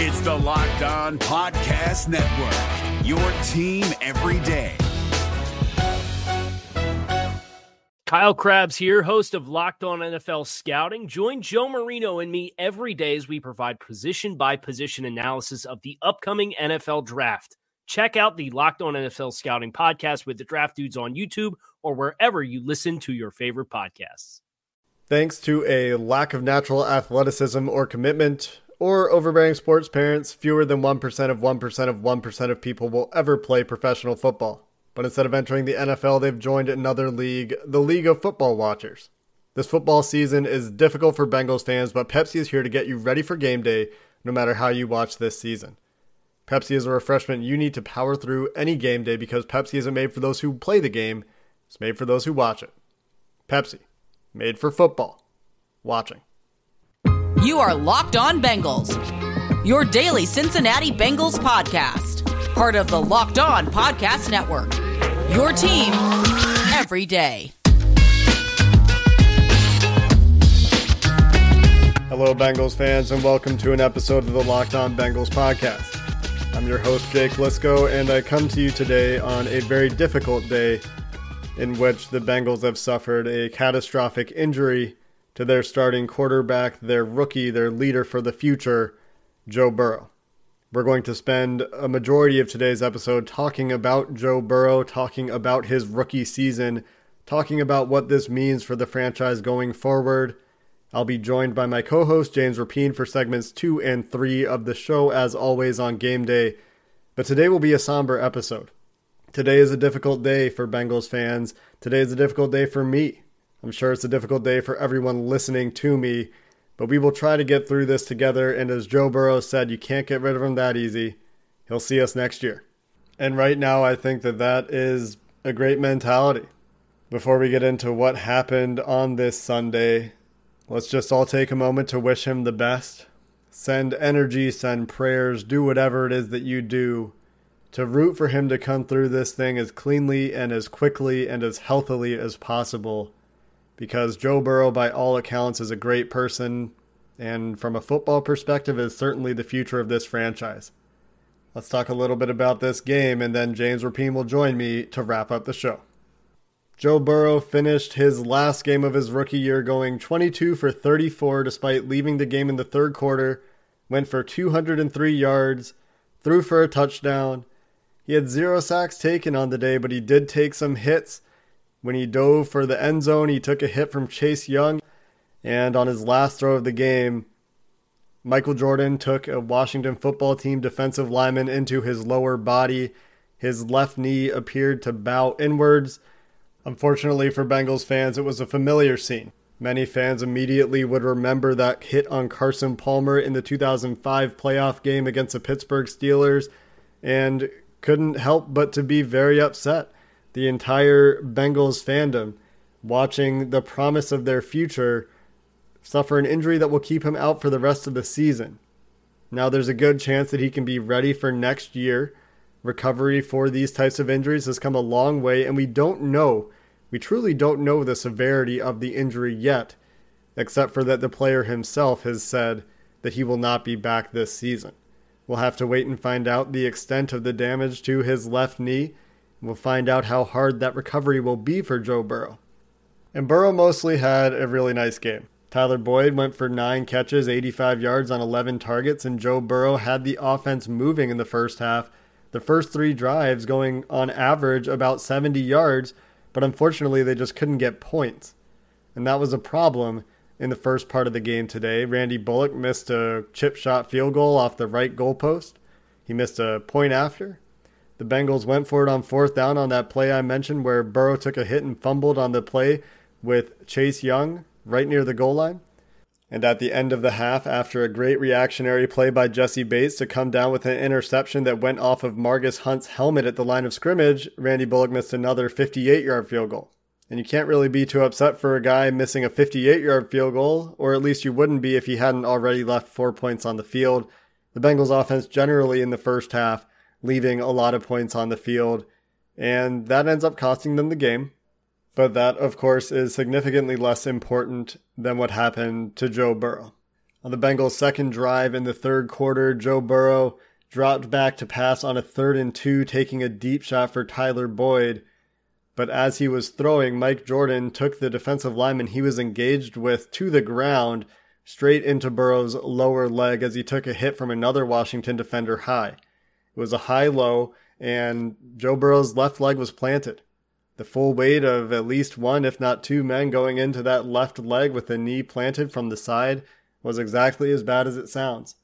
It's the Locked On Podcast Network, your team every day. Kyle Crabbs here, host of Locked On NFL Scouting. Join Joe Marino and me every day as we provide position by position analysis of the upcoming NFL draft. Check out the Locked On NFL Scouting podcast with the Draft Dudes on YouTube or wherever you listen to your favorite podcasts. Thanks to a lack of natural athleticism or commitment, or overbearing sports parents, fewer than 1% of 1% of 1% of people will ever play professional football. But instead of entering the NFL, they've joined another league, the League of Football Watchers. This football season is difficult for Bengals fans, but Pepsi is here to get you ready for game day no matter how you watch this season. Pepsi is a refreshment you need to power through any game day because Pepsi isn't made for those who play the game, it's made for those who watch it. Pepsi, made for football. Watching. You are Locked On Bengals, your daily Cincinnati Bengals podcast, part of the Locked On Podcast Network. Your team every day. Hello, Bengals fans, and welcome to an episode of the Locked On Bengals podcast. I'm your host, Jake Liskow, and I come to you today on a very difficult day in which the Bengals have suffered a catastrophic injury to their starting quarterback, their rookie, their leader for the future, Joe Burrow. We're going to spend a majority of today's episode talking about Joe Burrow, talking about his rookie season, talking about what this means for the franchise going forward. I'll be joined by my co host, James Rapien, for segments two and three of the show, as always, on game day. But today will be a somber episode. Today is a difficult day for Bengals fans. Today is a difficult day for me. I'm sure it's a difficult day for everyone listening to me, but we will try to get through this together. And as Joe Burrow said, you can't get rid of him that easy. He'll see us next year. And right now, I think that that is a great mentality. Before we get into what happened on this Sunday, let's just all take a moment to wish him the best. Send energy, send prayers, do whatever it is that you do to root for him to come through this thing as cleanly and as quickly and as healthily as possible because Joe Burrow, by all accounts, is a great person and from a football perspective is certainly the future of this franchise. Let's talk a little bit about this game, and then James Rapien will join me to wrap up the show. Joe Burrow finished his last game of his rookie year going 22 for 34 despite leaving the game in the third quarter, went for 203 yards, threw for a touchdown. He had zero sacks taken on the day, but he did take some hits when he dove for the end zone, he took a hit from Chase Young. And on his last throw of the game, Michael Jordan took a Washington football team defensive lineman into his lower body. His left knee appeared to bow inwards. Unfortunately for Bengals fans, it was a familiar scene. Many fans immediately would remember that hit on Carson Palmer in the 2005 playoff game against the Pittsburgh Steelers and couldn't help but to be very upset the entire Bengals fandom watching the promise of their future suffer an injury that will keep him out for the rest of the season. Now, there's a good chance that he can be ready for next year. Recovery for these types of injuries has come a long way, and we don't know, we truly don't know the severity of the injury yet, except for that the player himself has said that he will not be back this season. We'll have to wait and find out the extent of the damage to his left knee We'll find out how hard that recovery will be for Joe Burrow. And Burrow mostly had a really nice game. Tyler Boyd went for nine catches, 85 yards on 11 targets, and Joe Burrow had the offense moving in the first half. The first three drives going on average about 70 yards, but unfortunately they just couldn't get points. And that was a problem in the first part of the game today. Randy Bullock missed a chip shot field goal off the right goalpost. He missed a point after. The Bengals went for it on fourth down on that play I mentioned where Burrow took a hit and fumbled on the play with Chase Young right near the goal line. And at the end of the half, after a great reactionary play by Jessie Bates to come down with an interception that went off of Margus Hunt's helmet at the line of scrimmage, Randy Bullock missed another 58 yard field goal. And you can't really be too upset for a guy missing a 58 yard field goal, or at least you wouldn't be if he hadn't already left four points on the field. The Bengals offense generally in the first half leaving a lot of points on the field, and that ends up costing them the game. But that, of course, is significantly less important than what happened to Joe Burrow. On the Bengals' second drive in the third quarter, Joe Burrow dropped back to pass on a third and two, taking a deep shot for Tyler Boyd. But as he was throwing, Mike Jordan took the defensive lineman he was engaged with to the ground, straight into Burrow's lower leg as he took a hit from another Washington defender high. It was a high low, and Joe Burrow's left leg was planted. The full weight of at least one, if not two men going into that left leg with the knee planted from the side was exactly as bad as it sounds.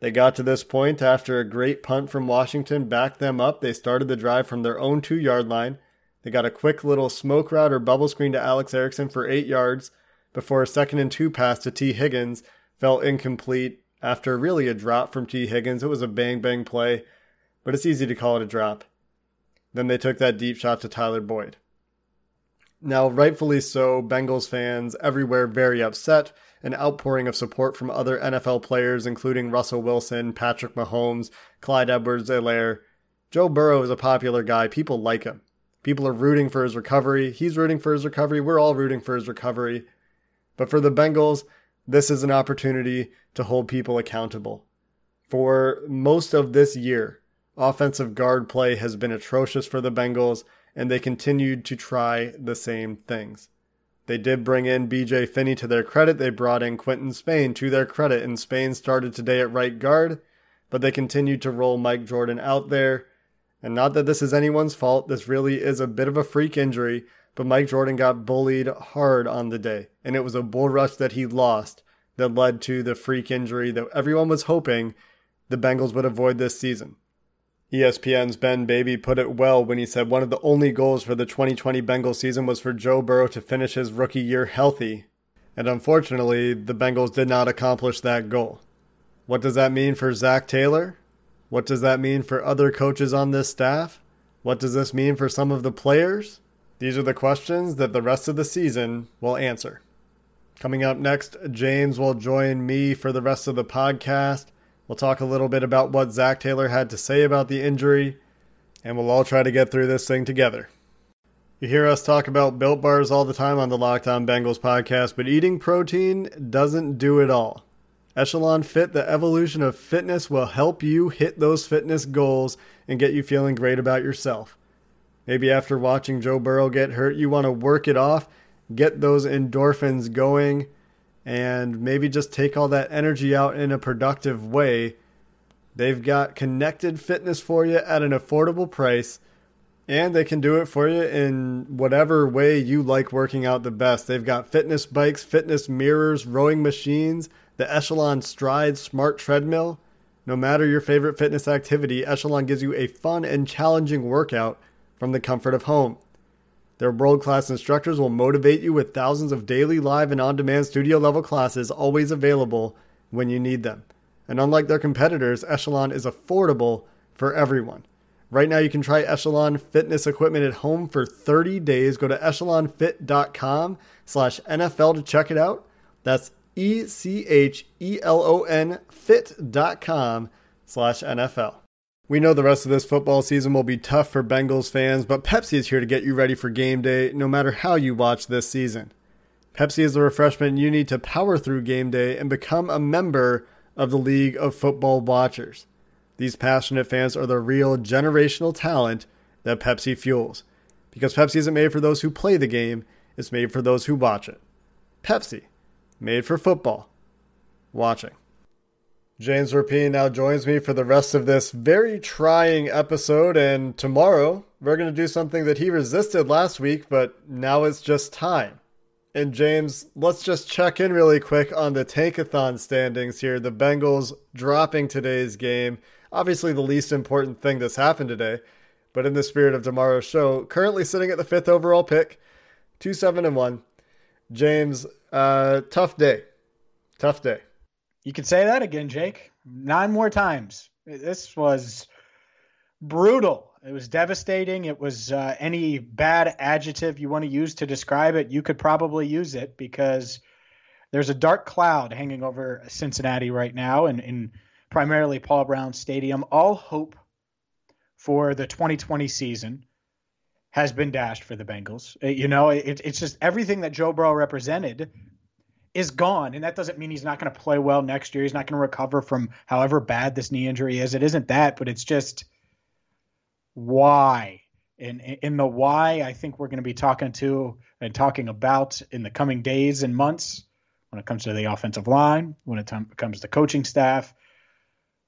They got to this point after a great punt from Washington backed them up. They started the drive from their own two yard line. They got a quick little smoke route or bubble screen to Alex Erickson for eight yards before a second and two pass to Tee Higgins fell incomplete after really a drop from Tee Higgins. It was a bang bang play, but it's easy to call it a drop. Then they took that deep shot to Tyler Boyd. Now, rightfully so, Bengals fans everywhere very upset an outpouring of support from other NFL players, including Russell Wilson, Patrick Mahomes, Clyde Edwards Helaire. Joe Burrow is a popular guy. People like him. People are rooting for his recovery. He's rooting for his recovery. We're all rooting for his recovery. But for the Bengals, this is an opportunity to hold people accountable. For most of this year, offensive guard play has been atrocious for the Bengals, and they continued to try the same things. They did bring in BJ Finney to their credit. They brought in Quinton Spain to their credit, and Spain started today at right guard, but they continued to roll Mike Jordan out there. And not that this is anyone's fault, this really is a bit of a freak injury, but Mike Jordan got bullied hard on the day, and it was a bull rush that he lost that led to the freak injury that everyone was hoping the Bengals would avoid this season. ESPN's Ben Baby put it well when he said one of the only goals for the 2020 Bengals season was for Joe Burrow to finish his rookie year healthy. And unfortunately, the Bengals did not accomplish that goal. What does that mean for Zac Taylor? What does that mean for other coaches on this staff? What does this mean for some of the players? These are the questions that the rest of the season will answer. Coming up next, James will join me for the rest of the podcast. We'll talk a little bit about what Zac Taylor had to say about the injury, and we'll all try to get through this thing together. You hear us talk about built bars all the time on the Locked On Bengals podcast, but eating protein doesn't do it all. Echelon Fit, the evolution of fitness, will help you hit those fitness goals and get you feeling great about yourself. Maybe after watching Joe Burrow get hurt, you want to work it off, get those endorphins going, and maybe just take all that energy out in a productive way. They've got connected fitness for you at an affordable price, and they can do it for you in whatever way you like working out the best. They've got fitness bikes, fitness mirrors, rowing machines, the Echelon Stride Smart Treadmill. No matter your favorite fitness activity, Echelon gives you a fun and challenging workout from the comfort of home. Their world class instructors will motivate you with thousands of daily live and on demand studio level classes always available when you need them. And unlike their competitors, Echelon is affordable for everyone. Right now, you can try Echelon fitness equipment at home for 30 days. Go to echelonfit.com slash NFL to check it out. That's E-C-H-E-L-O-N fit.com slash NFL. We know the rest of this football season will be tough for Bengals fans, but Pepsi is here to get you ready for game day no matter how you watch this season. Pepsi is the refreshment you need to power through game day and become a member of the League of Football Watchers. These passionate fans are the real generational talent that Pepsi fuels. Because Pepsi isn't made for those who play the game, it's made for those who watch it. Pepsi, made for football. Watching. James Rapien now joins me for the rest of this very trying episode, and tomorrow we're going to do something that he resisted last week, but now it's just time. And James, let's just check in really quick on the Tankathon standings here. The Bengals dropping today's game. Obviously, the least important thing that's happened today, but in the spirit of tomorrow's show, currently sitting at the fifth overall pick, 2 7 and 1. James, uh, tough day. Tough day. You could say that again, Jake. Nine more times. This was brutal. It was devastating. It was uh, any bad adjective you want to use to describe it, you could probably use it because there's a dark cloud hanging over Cincinnati right now and in primarily Paul Brown Stadium. All hope for the 2020 season has been dashed for the Bengals. Uh, you know, it, it's just everything that Joe Burrow represented is gone. And that doesn't mean he's not going to play well next year. He's not going to recover from however bad this knee injury is. It isn't that, but it's just why. And in the why, I think we're going to be talking to and talking about in the coming days and months when it comes to the offensive line, when it comes to coaching staff.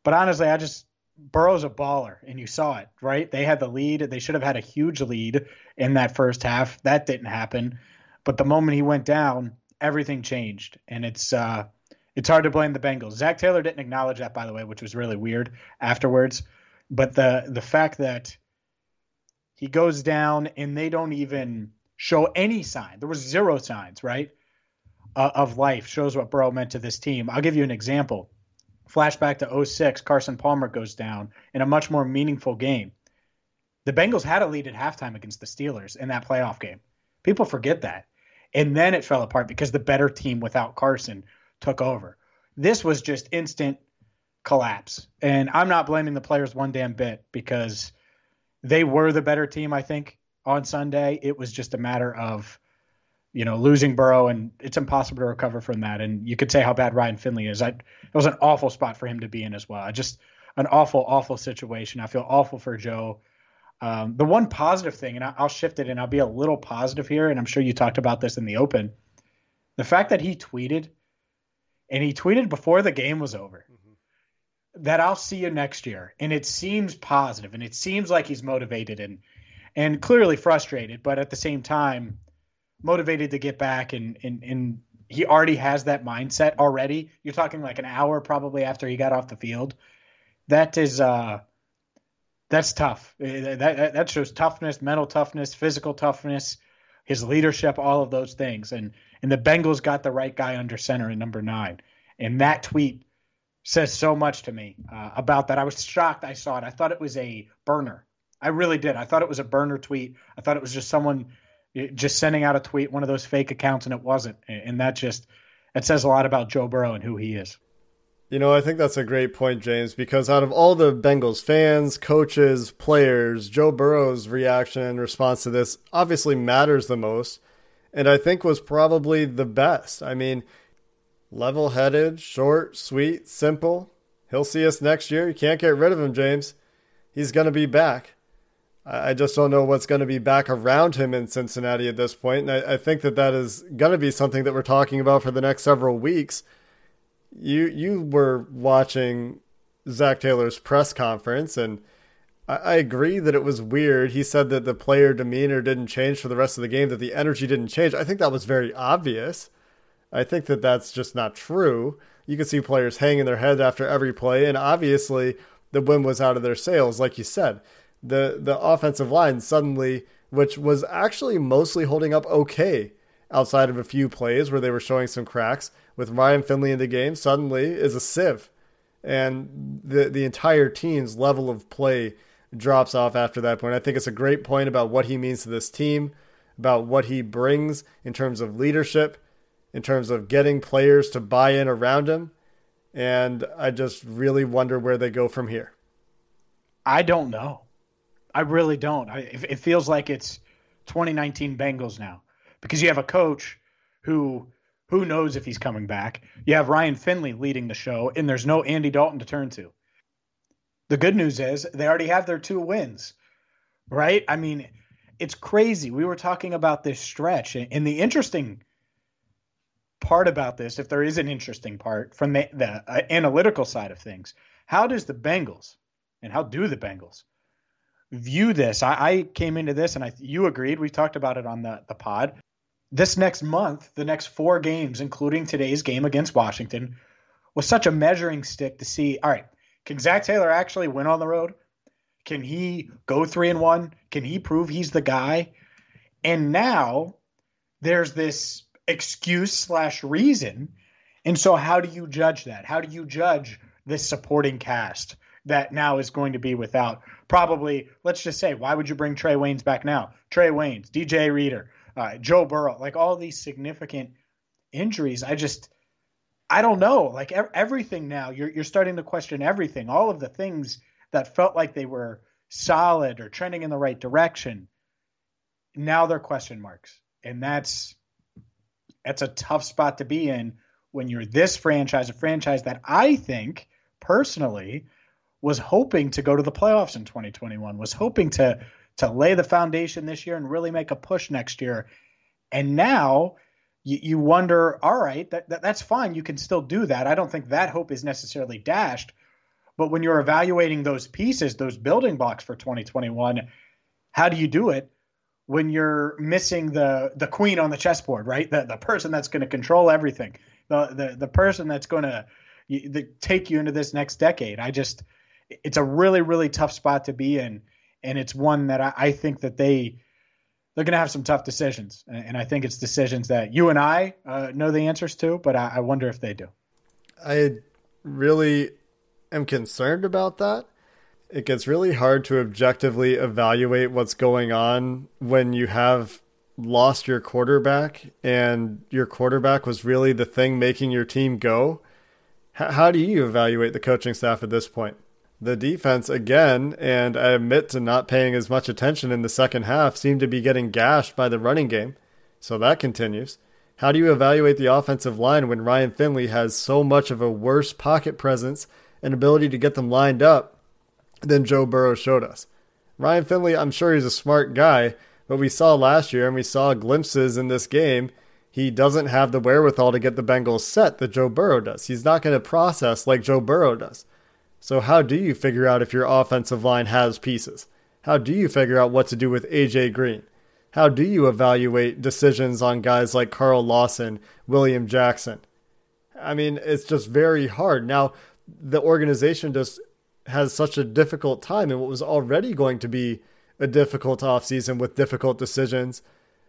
But honestly, I just Burrow's a baller, and you saw it, right? They had the lead. They should have had a huge lead in that first half. That didn't happen. But the moment he went down, everything changed, and it's uh, it's hard to blame the Bengals. Zac Taylor didn't acknowledge that, by the way, which was really weird afterwards. But the the fact that he goes down and they don't even show any sign. There was zero signs, right, uh, of life. Shows what Burrow meant to this team. I'll give you an example. Flashback to 06, Carson Palmer goes down in a much more meaningful game. The Bengals had a lead at halftime against the Steelers in that playoff game. People forget that. And then it fell apart because the better team without Carson took over. This was just instant collapse. And I'm not blaming the players one damn bit because they were the better team, I think, on Sunday. It was just a matter of, you know, losing Burrow, and it's impossible to recover from that. And you could say how bad Ryan Finley is. I, it was an awful spot for him to be in as well. I just an awful, awful situation. I feel awful for Joe. Um, the one positive thing, and I'll shift it and I'll be a little positive here, and I'm sure you talked about this in the open. The fact that he tweeted, and he tweeted before the game was over, mm-hmm. that I'll see you next year, and it seems positive, and it seems like he's motivated and and clearly frustrated, but at the same time motivated to get back, and and and he already has that mindset already. You're talking like an hour probably after he got off the field. That is uh that's tough. Eh, that that shows toughness, mental toughness, physical toughness, his leadership, all of those things. And and the Bengals got the right guy under center in number nine. And that tweet says so much to me uh, about that. I was shocked. I saw it. I thought it was a burner. I really did. I thought it was a burner tweet. I thought it was just someone eh, just sending out a tweet, one of those fake accounts, and it wasn't. And that just it says a lot about Joe Burrow and who he is. You know, I think that's a great point, James, because out of all the Bengals fans, coaches, players, Joe Burrow's reaction and response to this obviously matters the most, and I think was probably the best. I mean, level headed, short, sweet, simple. He'll see us next year. You can't get rid of him, James. He's going to be back. I just don't know what's going to be back around him in Cincinnati at this point. And I, I think that that is going to be something that we're talking about for the next several weeks you you were watching Zac Taylor's press conference, and I, I agree that it was weird. He said that the player demeanor didn't change for the rest of the game, that the energy didn't change. I think that was very obvious. I think that that's just not true. You could see players hanging their head after every play, and obviously the wind was out of their sails, like you said. The the offensive line suddenly, which was actually mostly holding up okay outside of a few plays where they were showing some cracks, with Ryan Finley in the game suddenly is a sieve. And the the entire team's level of play drops off after that point. I think it's a great point about what he means to this team, about what he brings in terms of leadership, in terms of getting players to buy in around him. And I just really wonder where they go from here. I don't know. I really don't. I, it feels like it's 2019 Bengals now because you have a coach who who knows if he's coming back? You have Ryan Finley leading the show, and there's no Andy Dalton to turn to. The good news is they already have their two wins, right? I mean, it's crazy. We were talking about this stretch, and the interesting part about this, if there is an interesting part from the, the uh, analytical side of things, how does the Bengals and how do the Bengals view this? I, I came into this and I you agreed. We talked about it on the the pod this next month, the next four games, including today's game against Washington, was such a measuring stick to see. All right, can Zac Taylor actually win on the road? Can he go three and one? Can he prove he's the guy? And now there's this excuse slash reason. And so, how do you judge that? How do you judge this supporting cast that now is going to be without probably, let's just say, why would you bring Trae Waynes back now? Trae Waynes, DJ Reader, uh, Joe Burrow, like all these significant injuries. I just, I don't know. Like ev- everything now, you're you're starting to question everything. All of the things that felt like they were solid or trending in the right direction, now they're question marks, and that's that's a tough spot to be in when you're this franchise, a franchise that I think personally was hoping to go to the playoffs in 2021, was hoping to to lay the foundation this year and really make a push next year. And now you, you wonder, all right, that, that that's fine. You can still do that. I don't think that hope is necessarily dashed. But when you're evaluating those pieces, those building blocks for 2021, how do you do it when you're missing the the queen on the chessboard, right? The the person that's going to control everything, the the the person that's going to take you into this next decade. I just it's a really really tough spot to be in, and it's one that I, I think that they they're going to have some tough decisions, and I think it's decisions that you and I uh, know the answers to, but I, I wonder if they do. I really am concerned about that. It gets really hard to objectively evaluate what's going on when you have lost your quarterback and your quarterback was really the thing making your team go. H- how do you evaluate the coaching staff at this point? The defense, again, and I admit to not paying as much attention in the second half, seemed to be getting gashed by the running game. So that continues. How do you evaluate the offensive line when Ryan Finley has so much of a worse pocket presence and ability to get them lined up than Joe Burrow showed us. Ryan Finley, I'm sure he's a smart guy, but we saw last year and we saw glimpses in this game. He doesn't have the wherewithal to get the Bengals set that Joe Burrow does. He's not going to process like Joe Burrow does. So, how do you figure out if your offensive line has pieces? How do you figure out what to do with AJ Green? How do you evaluate decisions on guys like Carl Lawson, William Jackson? I mean, it's just very hard. Now, the organization just has such a difficult time in what was already going to be a difficult offseason with difficult decisions.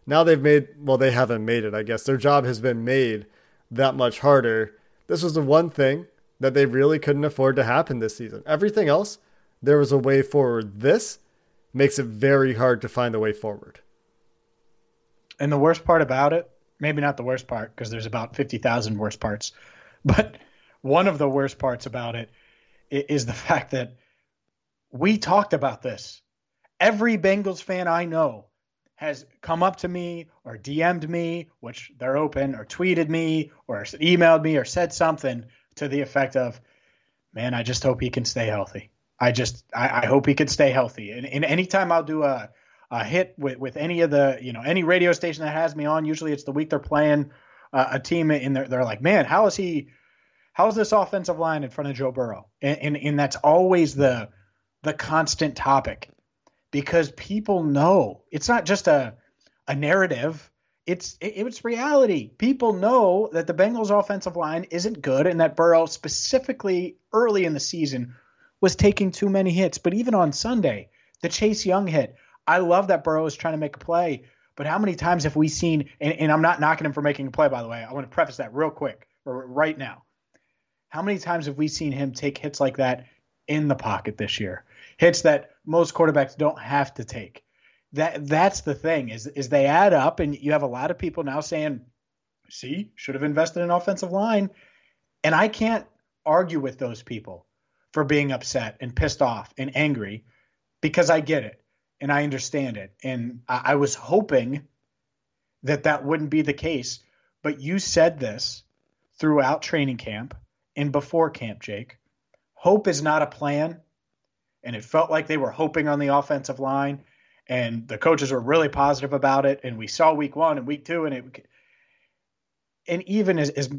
Now they've made, well, they haven't made it, I guess. Their job has been made that much harder. This was the one thing that they really couldn't afford to happen this season. Everything else, there was a way forward. This makes it very hard to find the way forward. And the worst part about it, maybe not the worst part, because there's about 50,000 worst parts, but one of the worst parts about it is the fact that we talked about this. Every Bengals fan I know has come up to me or DM'd me, which they're open, or tweeted me, or emailed me, or said something to the effect of, "Man, I just hope he can stay healthy. I just, I, I hope he can stay healthy." And, and anytime I'll do a a hit with with any of the, you know, any radio station that has me on, usually it's the week they're playing uh, a team, and they're, they're like, "Man, how is he?" how's this offensive line in front of Joe Burrow? And, and, and that's always the the constant topic because people know it's not just a a narrative. It's it's reality. People know that the Bengals offensive line isn't good and that Burrow specifically early in the season was taking too many hits. But even on Sunday, the Chase Young hit, I love that Burrow is trying to make a play. But how many times have we seen? And, and I'm not knocking him for making a play, by the way. I want to preface that real quick, right now. How many times have we seen him take hits like that in the pocket this year? Hits that most quarterbacks don't have to take. That that's the thing is is they add up, and you have a lot of people now saying, "See, should have invested in offensive line," and I can't argue with those people for being upset and pissed off and angry because I get it and I understand it, and I, I was hoping that that wouldn't be the case. But you said this throughout training camp and before camp, Jake. Hope is not a plan. And it felt like they were hoping on the offensive line. And the coaches were really positive about it. And we saw week one and week two. And it, and even as, as,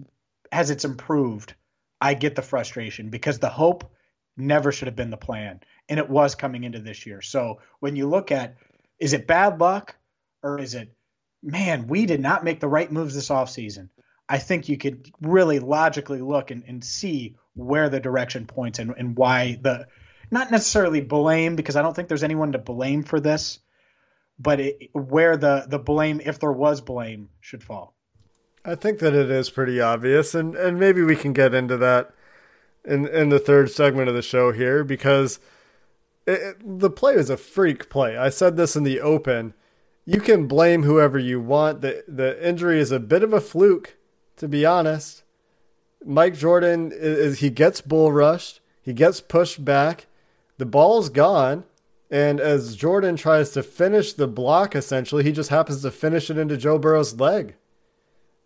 as it's improved, I get the frustration because the hope never should have been the plan. And it was coming into this year. So when you look at, is it bad luck or is it, man, we did not make the right moves this offseason? I think you could really logically look and, and see where the direction points and, and why the not necessarily blame because I don't think there's anyone to blame for this, but it, where the the blame, if there was blame, should fall. I think that it is pretty obvious, and and maybe we can get into that in in the third segment of the show here because it, it, the play is a freak play. I said this in the open. You can blame whoever you want. The the injury is a bit of a fluke to be honest. Mike Jordan is he gets bull rushed, he gets pushed back, the ball's gone, and as Jordan tries to finish the block essentially, he just happens to finish it into Joe Burrow's leg.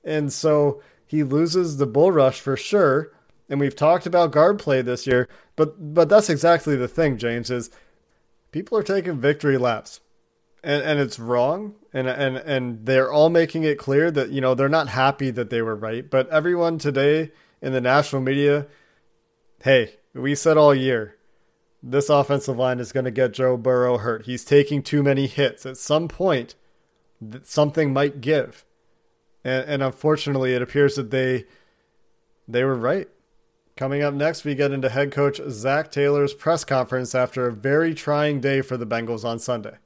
And so he loses the bull rush for sure. And we've talked about guard play this year, but but that's exactly the thing, James, is people are taking victory laps. And and it's wrong. And and and they're all making it clear that, you know, they're not happy that they were right. But everyone today in the national media, hey, we said all year, this offensive line is going to get Joe Burrow hurt. He's taking too many hits. At some point, something might give. And, and unfortunately, it appears that they they were right. Coming up next, we get into head coach Zac Taylor's press conference after a very trying day for the Bengals on Sunday.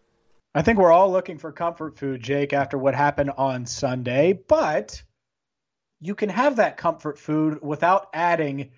I think we're all looking for comfort food, Jake, after what happened on Sunday, but you can have that comfort food without adding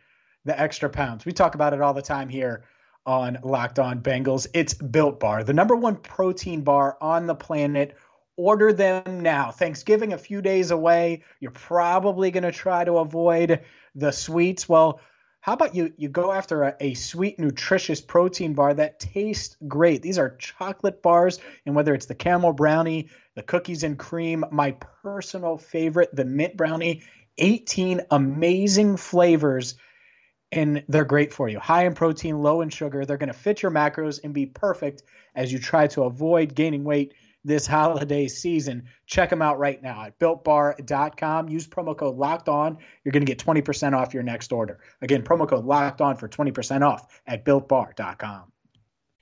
the extra pounds. We talk about it all the time here on Locked On Bengals. It's Built Bar, the number one protein bar on the planet. Order them now. Thanksgiving a few days away. You're probably going to try to avoid the sweets. Well, how about you you go after a, a, sweet, nutritious protein bar that tastes great? These are chocolate bars, and whether it's the caramel brownie, the cookies and cream, my personal favorite, the mint brownie, 18 amazing flavors and they're great for you. High in protein, low in sugar. They're going to fit your macros and be perfect as you try to avoid gaining weight this holiday season. Check them out right now at builtbar.com. Use promo code locked on. You're going to get 20% off your next order. Again, promo code locked on for 20% off at builtbar.com.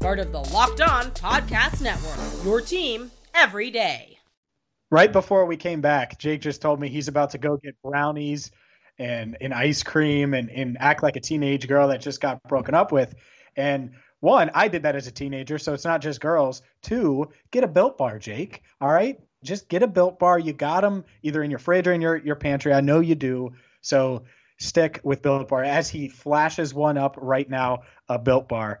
part of the Locked On Podcast Network. Your team every day. Right before we came back, Jake just told me he's about to go get brownies and, and ice cream and, and act like a teenage girl that just got broken up with. And one, I did that as a teenager, so it's not just girls. Two, get a built bar, Jake. All right? Just get a built bar. You got them either in your fridge or in your, your pantry. I know you do. So stick with built bar as he flashes one up right now, a built bar.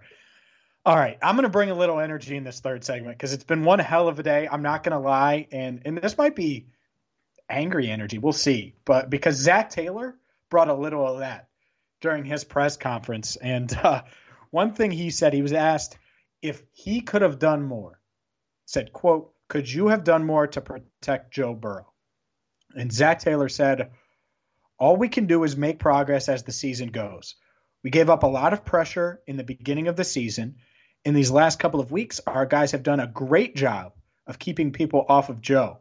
All right, I'm going to bring a little energy in this third segment because it's been one hell of a day. I'm not going to lie, and and this might be angry energy. We'll see, but because Zac Taylor brought a little of that during his press conference, and uh, one thing he said, he was asked if he could have done more. Said, "quote Could you have done more to protect Joe Burrow?" And Zac Taylor said, "All we can do is make progress as the season goes." We gave up a lot of pressure in the beginning of the season in these last couple of weeks, our guys have done a great job of keeping people off of Joe.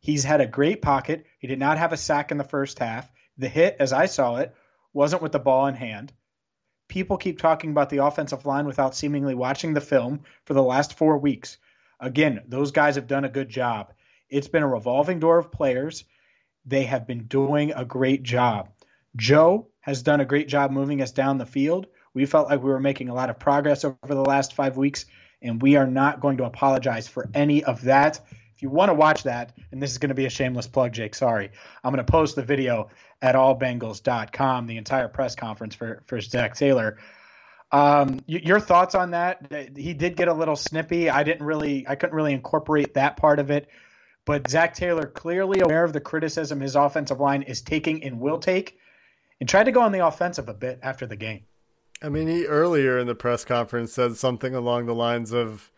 He's had a great pocket. He did not have a sack in the first half. The hit, as I saw it, wasn't with the ball in hand. People keep talking about the offensive line without seemingly watching the film for the last four weeks. Again, those guys have done a good job. It's been a revolving door of players. They have been doing a great job. Joe has done a great job moving us down the field. We felt like we were making a lot of progress over the last five weeks, and we are not going to apologize for any of that. If you want to watch that, and this is going to be a shameless plug, Jake, sorry, I'm going to post the video at allbengals.com, the entire press conference for, for Zac Taylor. Um, your thoughts on that? He did get a little snippy. I didn't really, I couldn't really incorporate that part of it. But Zac Taylor, clearly aware of the criticism his offensive line is taking and will take, and tried to go on the offensive a bit after the game. I mean, he earlier in the press conference said something along the lines of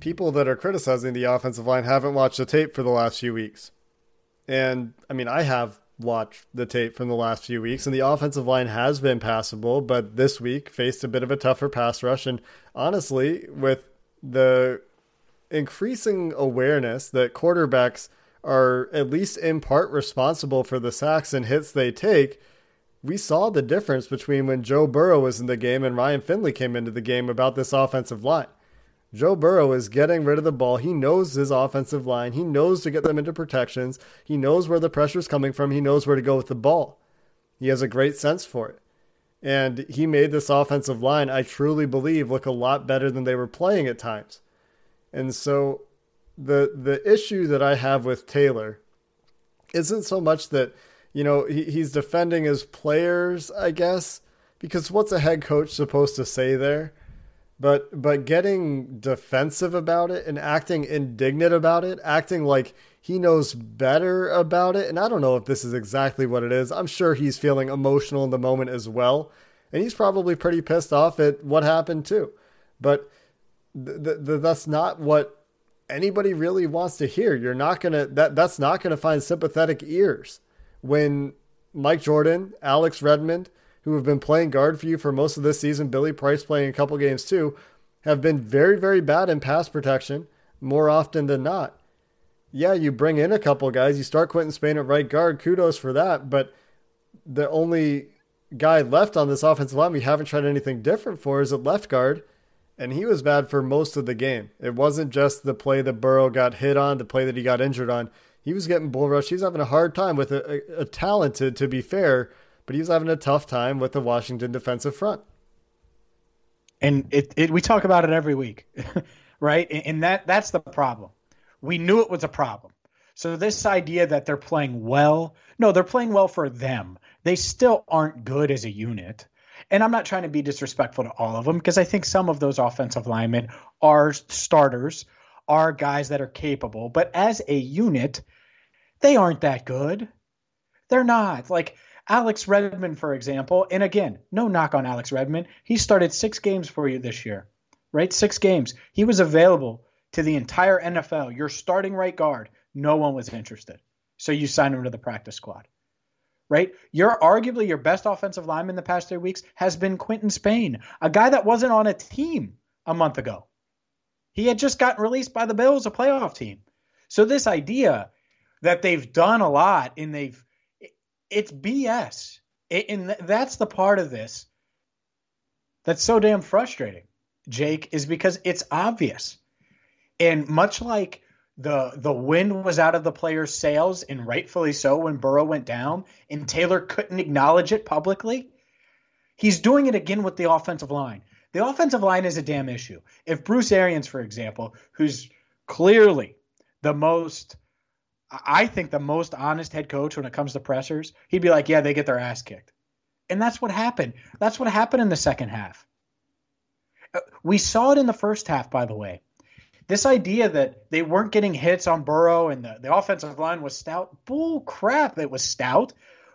people that are criticizing the offensive line haven't watched the tape for the last few weeks. And I mean, I have watched the tape from the last few weeks, and the offensive line has been passable, but this week faced a bit of a tougher pass rush. And honestly, with the increasing awareness that quarterbacks are at least in part responsible for the sacks and hits they take we saw the difference between when Joe Burrow was in the game and Ryan Finley came into the game about this offensive line. Joe Burrow is getting rid of the ball. He knows his offensive line. He knows to get them into protections. He knows where the pressure is coming from. He knows where to go with the ball. He has a great sense for it. And he made this offensive line, I truly believe, look a lot better than they were playing at times. And so the the issue that I have with Taylor isn't so much that you know, he, he's defending his players, I guess, because what's a head coach supposed to say there? But but getting defensive about it and acting indignant about it, acting like he knows better about it, and I don't know if this is exactly what it is. I'm sure he's feeling emotional in the moment as well, and he's probably pretty pissed off at what happened too. But th- th- that's not what anybody really wants to hear. You're not gonna that that's not gonna find sympathetic ears when Mike Jordan, Alex Redmond, who have been playing guard for you for most of this season, Billy Price playing a couple games too, have been very, very bad in pass protection more often than not. Yeah, you bring in a couple guys, you start Quinton Spain at right guard, kudos for that, but the only guy left on this offensive line we haven't tried anything different for is at left guard, and he was bad for most of the game. It wasn't just the play that Burrow got hit on, the play that he got injured on. He was getting bull rushed. He was having a hard time with a, a, a talented, to be fair, but he was having a tough time with the Washington defensive front. And it, it we talk about it every week, right? And that that's the problem. We knew it was a problem. So this idea that they're playing well, no, they're playing well for them. They still aren't good as a unit. And I'm not trying to be disrespectful to all of them because I think some of those offensive linemen are starters, are guys that are capable, but as a unit, they aren't that good. They're not. Like Alex Redmond, for example, and again, no knock on Alex Redmond. He started six games for you this year, right? Six games. He was available to the entire NFL. You're starting right guard. No one was interested. So you signed him to the practice squad, right? You're arguably your best offensive lineman the past three weeks has been Quinton Spain, a guy that wasn't on a team a month ago. He had just gotten released by the Bills, a playoff team. So this idea that they've done a lot and they've it's BS. And that's the part of this that's so damn frustrating, Jake, is because it's obvious. And much like the the wind was out of the players' sails, and rightfully so when Burrow went down, and Taylor couldn't acknowledge it publicly, he's doing it again with the offensive line. The offensive line is a damn issue. If Bruce Arians, for example, who's clearly the most I think the most honest head coach when it comes to pressers, he'd be like, yeah, they get their ass kicked. And that's what happened. That's what happened in the second half. Uh, we saw it in the first half, by the way. This idea that they weren't getting hits on Burrow and the, the offensive line was stout, bull crap, it was stout.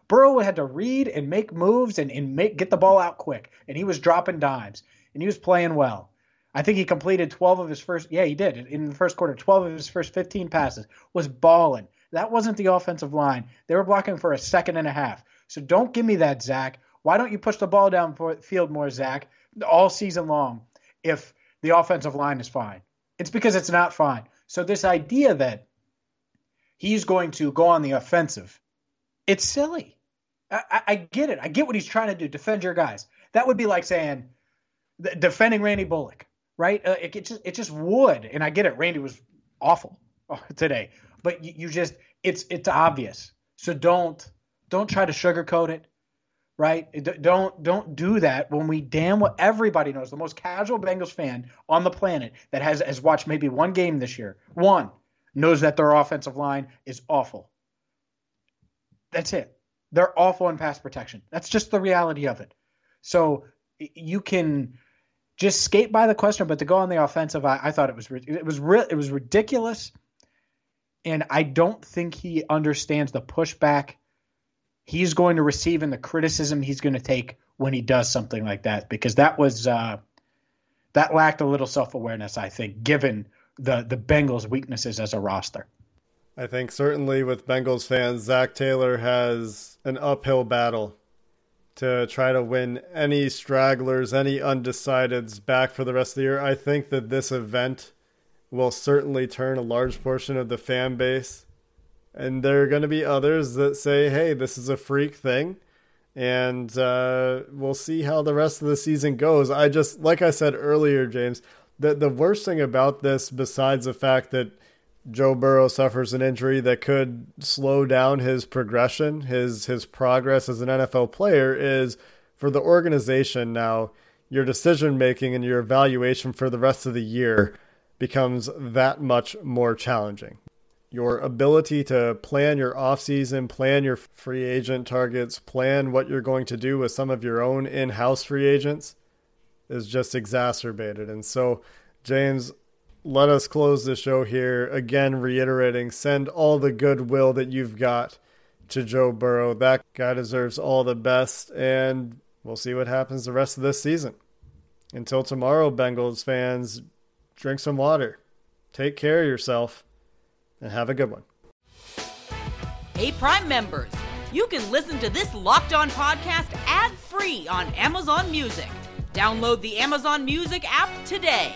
Burrow had to read and make moves and, and make get the ball out quick. And he was dropping dimes. And he was playing well. I think he completed 12 of his first. Yeah, he did in the first quarter. 12 of his first 15 passes was balling. That wasn't the offensive line. They were blocking for a second and a half. So don't give me that, Zac. Why don't you push the ball down for field more, Zac, all season long if the offensive line is fine? It's because it's not fine. So this idea that he's going to go on the offensive, it's silly. I, I, I get it. I get what he's trying to do. Defend your guys. That would be like saying defending Randy Bullock right? Uh, it, it, just it just would, and I get it. Randy was awful today, but you, you just it's it's obvious. So don't don't try to sugarcoat it, right? Don't don't do that when we damn well everybody knows the most casual Bengals fan on the planet that has has watched maybe one game this year, one knows that their offensive line is awful. That's it. They're awful in pass protection. That's just the reality of it. So you can just skate by the question, but to go on the offensive, I, I thought it was it was it was ridiculous, and I don't think he understands the pushback he's going to receive and the criticism he's going to take when he does something like that because that was uh, that lacked a little self awareness, I think, given the the Bengals' weaknesses as a roster. I think certainly with Bengals fans, Zac Taylor has an uphill battle to try to win any stragglers, any undecideds back for the rest of the year. I think that this event will certainly turn a large portion of the fan base. And there are going to be others that say, hey, this is a freak thing. And uh, we'll see how the rest of the season goes. I just, like I said earlier, James, the, the worst thing about this, besides the fact that Joe Burrow suffers an injury that could slow down his progression, his his progress as an NFL player is for the organization now your decision making and your evaluation for the rest of the year becomes that much more challenging. your ability to plan your offseason, plan your free agent targets, plan what you're going to do with some of your own in house free agents is just exacerbated. And so, James, let us close the show here. Again, reiterating send all the goodwill that you've got to Joe Burrow. That guy deserves all the best, and we'll see what happens the rest of this season. Until tomorrow, Bengals fans, drink some water, take care of yourself, and have a good one. Hey, Prime members, you can listen to this Locked On podcast ad free on Amazon Music. Download the Amazon Music app today.